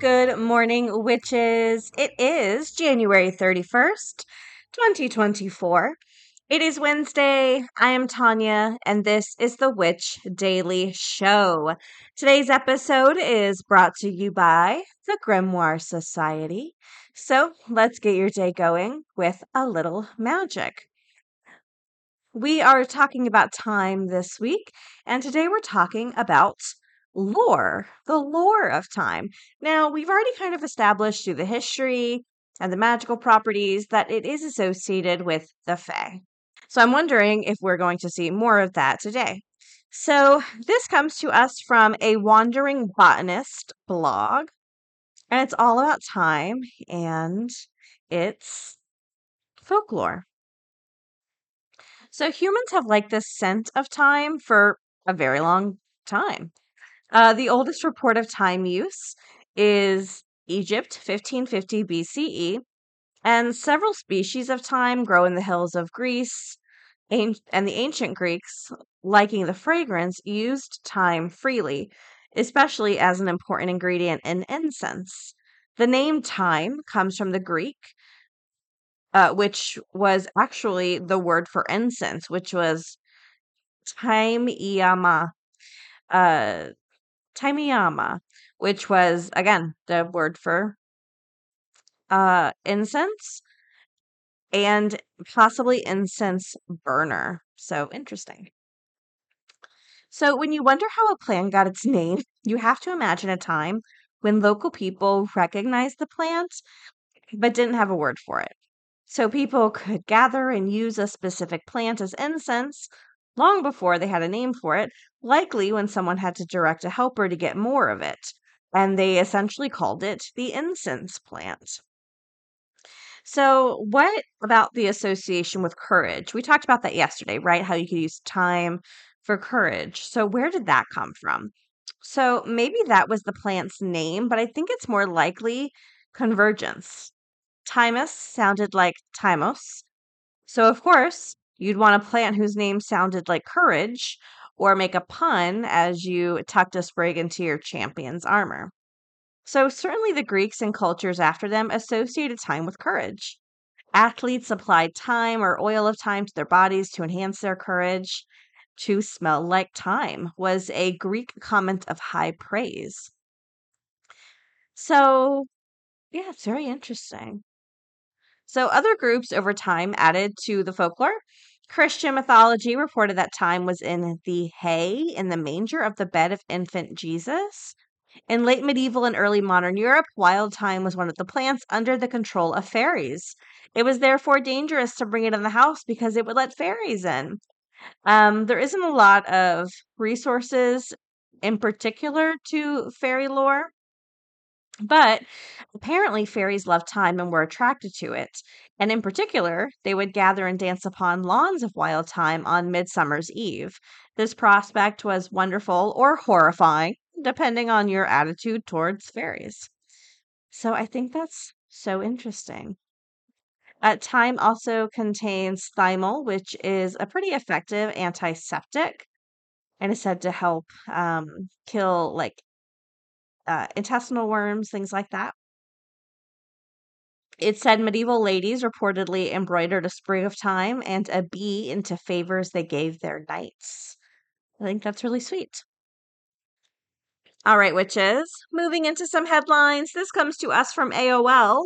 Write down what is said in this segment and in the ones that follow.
Good morning, witches. It is January 31st, 2024. It is Wednesday. I am Tonya, and this is the Witch Daily Show. Today's episode is brought to you by the Grimoire Society. So let's get your day going with a little magic. We are talking about thyme this week, and today we're talking about lore, the lore of thyme. Now, we've already kind of established through the history and the magical properties that it is associated with the Fae. So I'm wondering if we're going to see more of that today. So this comes to us from a wandering botanist blog, and it's all about thyme and it's folklore. So humans have liked this scent of thyme for a very long time. Uh, the oldest report of thyme use is Egypt, 1550 BCE, and several species of thyme grow in the hills of Greece. And the ancient Greeks, liking the fragrance, used thyme freely, especially as an important ingredient in incense. The name thyme comes from the Greek, uh, which was actually the word for incense, which was thymiama. Uh, thymiama, which was again the word for uh incense and possibly incense burner. So interesting. So when you wonder how a plant got its name, you have to imagine a time when local people recognized the plant but didn't have a word for it. So people could gather and use a specific plant as incense long before they had a name for it, likely when someone had to direct a helper to get more of it. And they essentially called it the incense plant. So, what about the association with courage? We talked about that yesterday, right? How you could use thyme for courage. So, where did that come from? So, maybe that was the plant's name, but I think it's more likely convergence. Thymus sounded like thymos. So, of course, You'd want a plant whose name sounded like courage, or make a pun as you tucked a sprig into your champion's armor. So, certainly the Greeks and cultures after them associated thyme with courage. Athletes applied thyme or oil of thyme to their bodies to enhance their courage. To smell like thyme was a Greek comment of high praise. So, yeah, it's very interesting. So, other groups over time added to the folklore. Christian mythology reported that thyme was in the hay in the manger of the bed of infant Jesus. In late medieval and early modern Europe, wild thyme was one of the plants under the control of fairies. It was therefore dangerous to bring it in the house because it would let fairies in. Um, there isn't a lot of resources in particular to fairy lore. But apparently, fairies loved thyme and were attracted to it. And in particular, they would gather and dance upon lawns of wild thyme on Midsummer's Eve. This prospect was wonderful or horrifying, depending on your attitude towards fairies. So I think that's so interesting. Uh, thyme also contains thymol, which is a pretty effective antiseptic and is said to help um, kill like uh, intestinal worms, things like that. It said medieval ladies reportedly embroidered a sprig of thyme and a bee into favors they gave their knights. I think that's really sweet. All right, witches. Moving into some headlines. This comes to us from AOL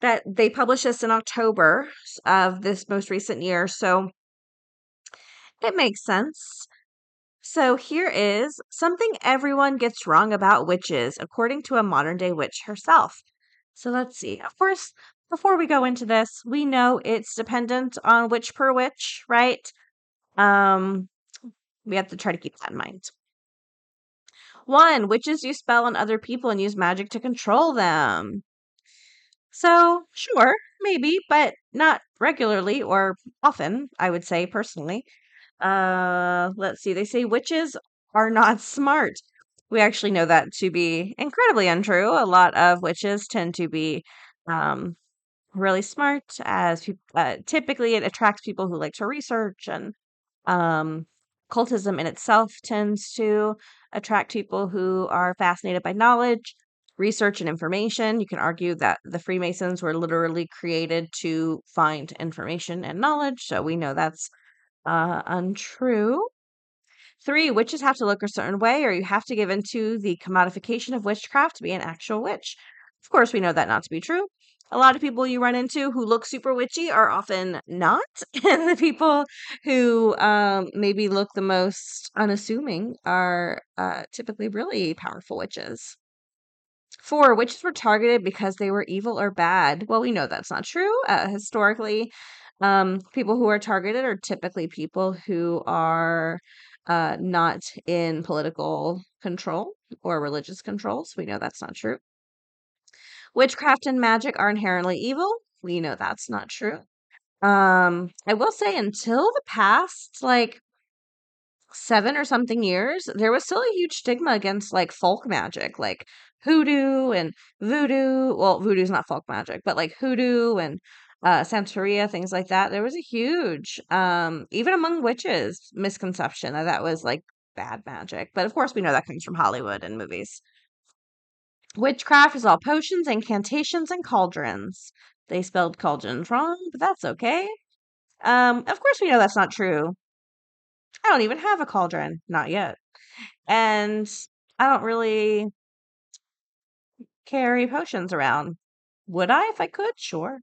that they published this in October of this most recent year. So it makes sense. So here is something everyone gets wrong about witches, according to a modern day witch herself. So let's see. Of course, before we go into this, we know it's dependent on witch per witch, right? Um, we have to try to keep that in mind. One, witches use spell on other people and use magic to control them. So, sure, maybe, but not regularly or often, I would say personally. Uh, let's see. They say witches are not smart. We actually know that to be incredibly untrue. A lot of witches tend to be um, really smart, as peop- uh, typically it attracts people who like to research, and um, cultism in itself tends to attract people who are fascinated by knowledge, research, and information. You can argue that the Freemasons were literally created to find information and knowledge, so we know that's uh, untrue. Three, witches have to look a certain way, or you have to give into the commodification of witchcraft to be an actual witch. Of course, we know that not to be true. A lot of people you run into who look super witchy are often not, and the people who um, maybe look the most unassuming are uh, typically really powerful witches. Four, witches were targeted because they were evil or bad. Well, we know that's not true. Uh, historically, um, people who are targeted are typically people who are uh, not in political control or religious control. So we know that's not true. Witchcraft and magic are inherently evil. We know that's not true. Um, I will say until the past like seven or something years, there was still a huge stigma against like folk magic, like hoodoo and voodoo. Well, voodoo's not folk magic, but like hoodoo and uh Santeria, things like that. There was a huge, um, even among witches, misconception that that was like bad magic. But of course, we know that comes from Hollywood and movies. Witchcraft is all potions, incantations, and cauldrons. They spelled cauldrons wrong, but that's okay. Um, of course, we know that's not true. I don't even have a cauldron, not yet. And I don't really carry potions around. Would I if I could? Sure.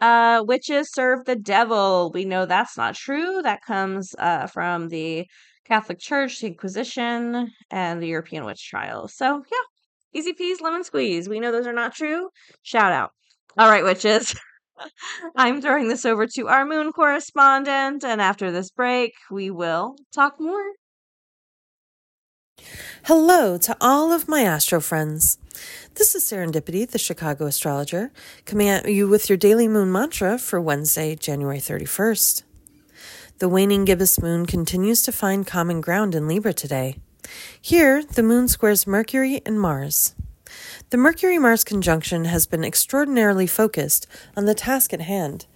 Uh, witches serve the devil. We know that's not true. That comes uh, from the Catholic Church, the Inquisition, and the European witch trials. So, yeah, easy peas, lemon squeeze. We know those are not true. Shout out. All right, witches. I'm throwing this over to our moon correspondent, and after this break, we will talk more. Hello to all of my astro friends. This is Serendipity, the Chicago astrologer, coming at you with your daily moon mantra for Wednesday, January 31st. The waning gibbous moon continues to find common ground in Libra today. Here, the moon squares Mercury and Mars. The Mercury Mars conjunction has been extraordinarily focused on the task at hand,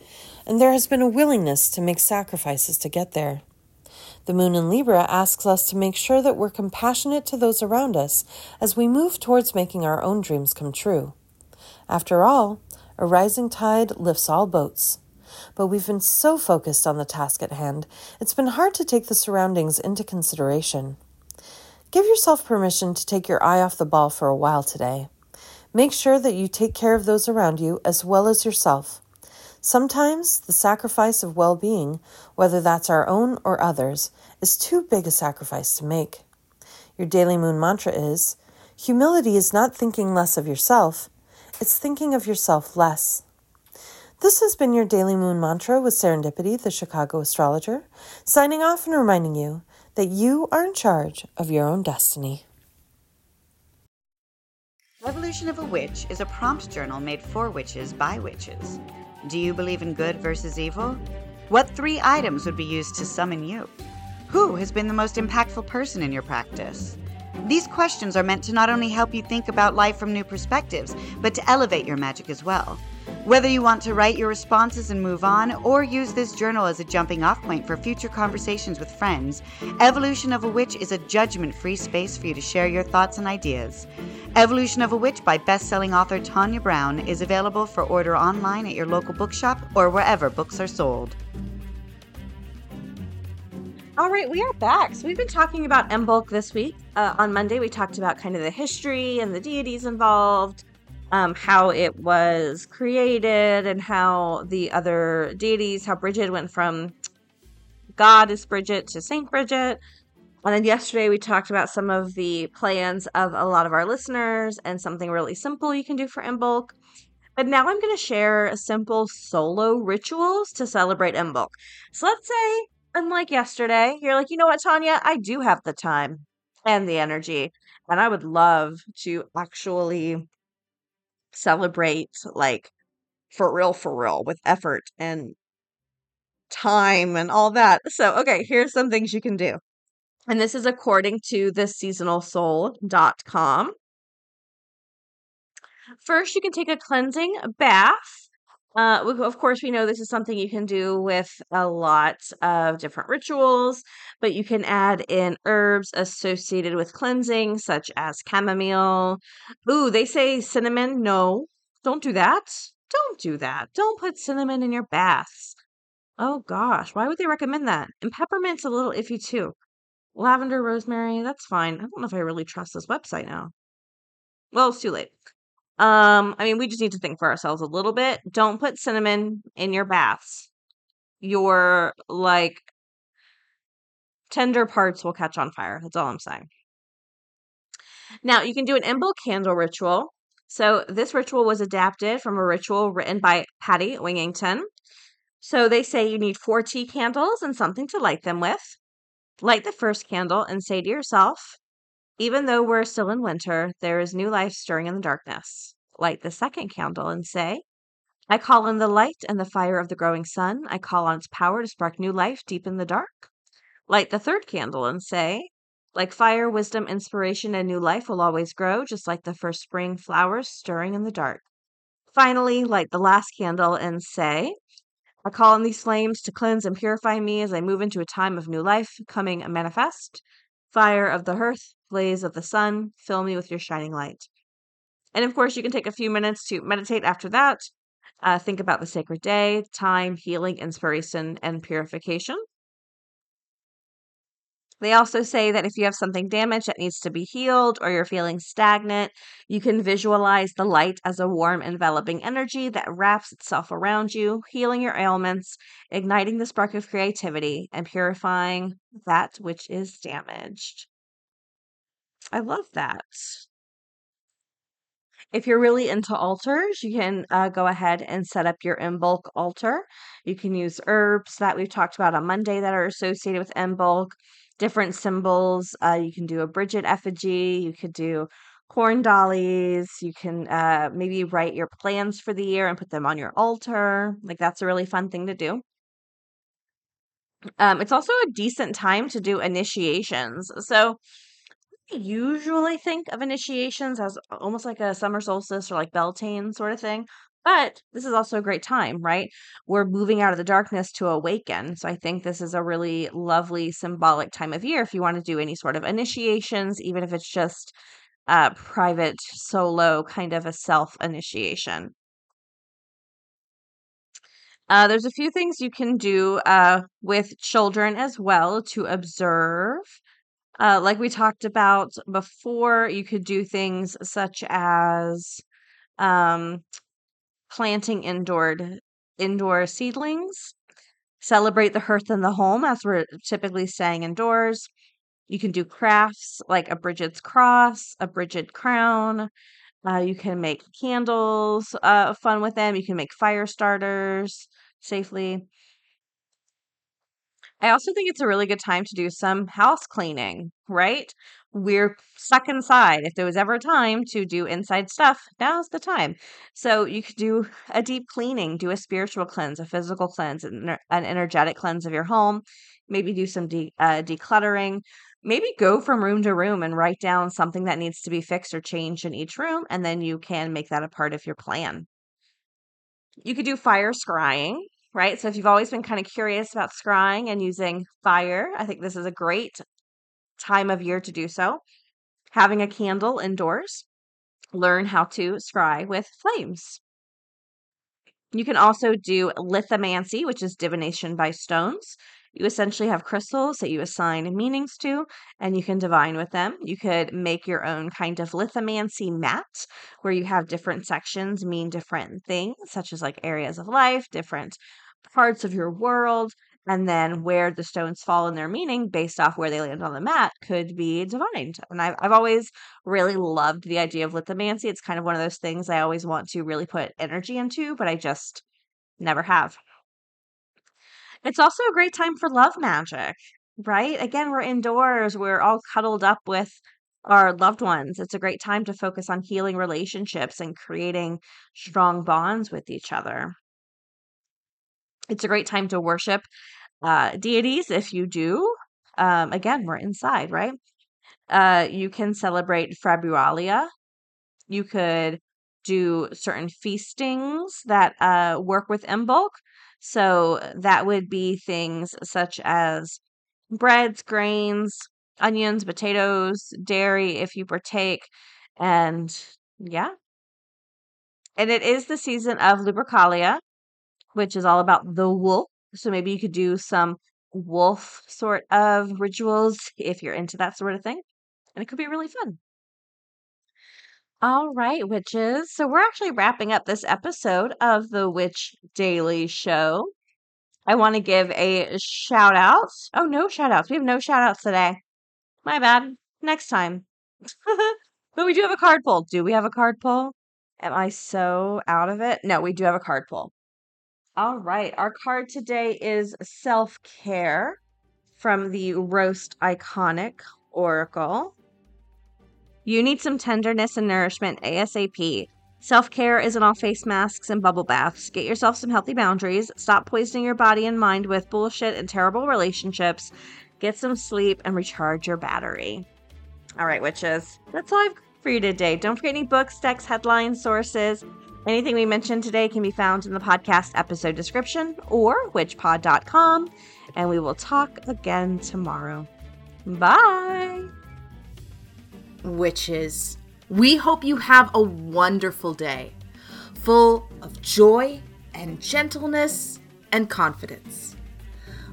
and there has been a willingness to make sacrifices to get there. The moon in Libra asks us to make sure that we're compassionate to those around us as we move towards making our own dreams come true. After all, a rising tide lifts all boats. But we've been so focused on the task at hand, it's been hard to take the surroundings into consideration. Give yourself permission to take your eye off the ball for a while today. Make sure that you take care of those around you as well as yourself. Sometimes the sacrifice of well being, whether that's our own or others, is too big a sacrifice to make. Your daily moon mantra is humility is not thinking less of yourself, it's thinking of yourself less. This has been your daily moon mantra with Serendipity, the Chicago astrologer, signing off and reminding you that you are in charge of your own destiny. Revolution of a Witch is a prompt journal made for witches by witches. Do you believe in good versus evil? What three items would be used to summon you? Who has been the most impactful person in your practice? These questions are meant to not only help you think about life from new perspectives, but to elevate your magic as well. Whether you want to write your responses and move on, or use this journal as a jumping off point for future conversations with friends, Evolution of a Witch is a judgment free space for you to share your thoughts and ideas. Evolution of a Witch by best selling author Tonya Brown is available for order online at your local bookshop or wherever books are sold. All right, we are back. So we've been talking about Imbolc this week. Uh, on Monday, we talked about kind of the history and the deities involved um, how it was created and how the other deities, how Bridget went from God is Bridget to Saint Bridget. And then yesterday we talked about some of the plans of a lot of our listeners and something really simple you can do for Imbolc. But now I'm going to share a simple solo rituals to celebrate Imbolc. So let's say unlike yesterday, you're like, you know what, Tonya? I do have the time and the energy. And I would love to actually celebrate, like, for real, for real, with effort and time and all that. So, okay, here's some things you can do. And this is according to the seasonalsoul.com. First, you can take a cleansing bath. Uh, of course, we know this is something you can do with a lot of different rituals, but you can add in herbs associated with cleansing, such as chamomile. Ooh, they say cinnamon. No, don't do that. Don't do that. Don't put cinnamon in your baths. Oh gosh, why would they recommend that? And peppermint's a little iffy too. Lavender, rosemary, that's fine. I don't know if I really trust this website now. Well, it's too late. Um, I mean, we just need to think for ourselves a little bit. Don't put cinnamon in your baths. Your like tender parts will catch on fire. That's all I'm saying. Now, you can do an Imbolc candle ritual. So, this ritual was adapted from a ritual written by Patti Wigington. So, they say you need four tea candles and something to light them with. Light the first candle and say to yourself, even though we're still in winter, there is new life stirring in the darkness. Light the second candle and say, I call in the light and the fire of the growing sun. I call on its power to spark new life deep in the dark. Light the third candle and say, like fire, wisdom, inspiration, and new life will always grow, just like the first spring flowers stirring in the dark. Finally, light the last candle and say, I call on these flames to cleanse and purify me as I move into a time of new life coming A manifest. Fire of the hearth, blaze of the sun, fill me with your shining light. And of course, you can take a few minutes to meditate after that. Uh, think about the sacred day, time, healing, inspiration, and purification. They also say that if you have something damaged that needs to be healed or you're feeling stagnant, you can visualize the light as a warm, enveloping energy that wraps itself around you, healing your ailments, igniting the spark of creativity, and purifying that which is damaged. I love that. If you're really into altars, you can uh, go ahead and set up your Imbolc altar. You can use herbs that we've talked about on Monday that are associated with Imbolc different symbols. Uh, you can do a Bridget effigy. You could do corn dollies. You can uh, maybe write your plans for the year and put them on your altar. Like that's a really fun thing to do. Um, it's also a decent time to do initiations. So I usually think of initiations as almost like a summer solstice or like Beltane sort of thing. But this is also a great time, right? We're moving out of the darkness to awaken. So I think this is a really lovely symbolic time of year if you want to do any sort of initiations, even if it's just private, solo kind of a self initiation. Uh, there's a few things you can do uh, with children as well to observe. Uh, like we talked about before, you could do things such as um, planting indoor indoor seedlings. Celebrate the hearth and the home as we're typically staying indoors. You can do crafts like a Bridget's cross, a Bridget crown. Uh, you can make candles, uh, fun with them. You can make fire starters safely. I also think it's a really good time to do some house cleaning, right? We're stuck inside. If there was ever a time to do inside stuff, now's the time. So you could do a deep cleaning, do a spiritual cleanse, a physical cleanse, an, energetic cleanse of your home. Maybe do some de- uh, decluttering. Maybe go from room to room and write down something that needs to be fixed or changed in each room, and then you can make that a part of your plan. You could do fire scrying right? So if you've always been kind of curious about scrying and using fire, I think this is a great time of year to do so. Having a candle indoors, learn how to scry with flames. You can also do lithomancy, which is divination by stones. You essentially have crystals that you assign meanings to, and you can divine with them. You could make your own kind of lithomancy mat where you have different sections mean different things, such as like areas of life, different parts of your world, and then where the stones fall in their meaning based off where they land on the mat could be divined. And I've, I've always really loved the idea of lithomancy. It's kind of one of those things I always want to really put energy into, but I just never have. It's also a great time for love magic, right? Again, we're indoors, we're all cuddled up with our loved ones. It's a great time to focus on healing relationships and creating strong bonds with each other. It's a great time to worship uh, deities if you do. Um, again, we're inside, right? Uh, you can celebrate Februalia. You could do certain feastings that uh, work with Imbolc. So that would be things such as breads, grains, onions, potatoes, dairy if you partake. And yeah. And it is the season of Lupercalia, which is all about the wolf. So maybe you could do some wolf sort of rituals if you're into that sort of thing. And it could be really fun. All right, witches. So we're actually wrapping up this episode of the Witch Daily Show. I want to give a shout out. Oh, no shout outs. We have no shout outs today. My bad. Next time. but we do have a card pull. Do we have a card pull? Am I so out of it? No, we do have a card pull. All right. Our card today is Self Care from the Roast Iconic Oracle. You need some tenderness and nourishment ASAP. Self care isn't all face masks and bubble baths. Get yourself some healthy boundaries. Stop poisoning your body and mind with bullshit and terrible relationships. Get some sleep and recharge your battery. All right, witches. That's all I've for you today. Don't forget any books, decks, headlines, sources. Anything we mentioned today can be found in the podcast episode description or witchpod.com. And we will talk again tomorrow. Bye witches. We hope you have a wonderful day, full of joy and gentleness and confidence.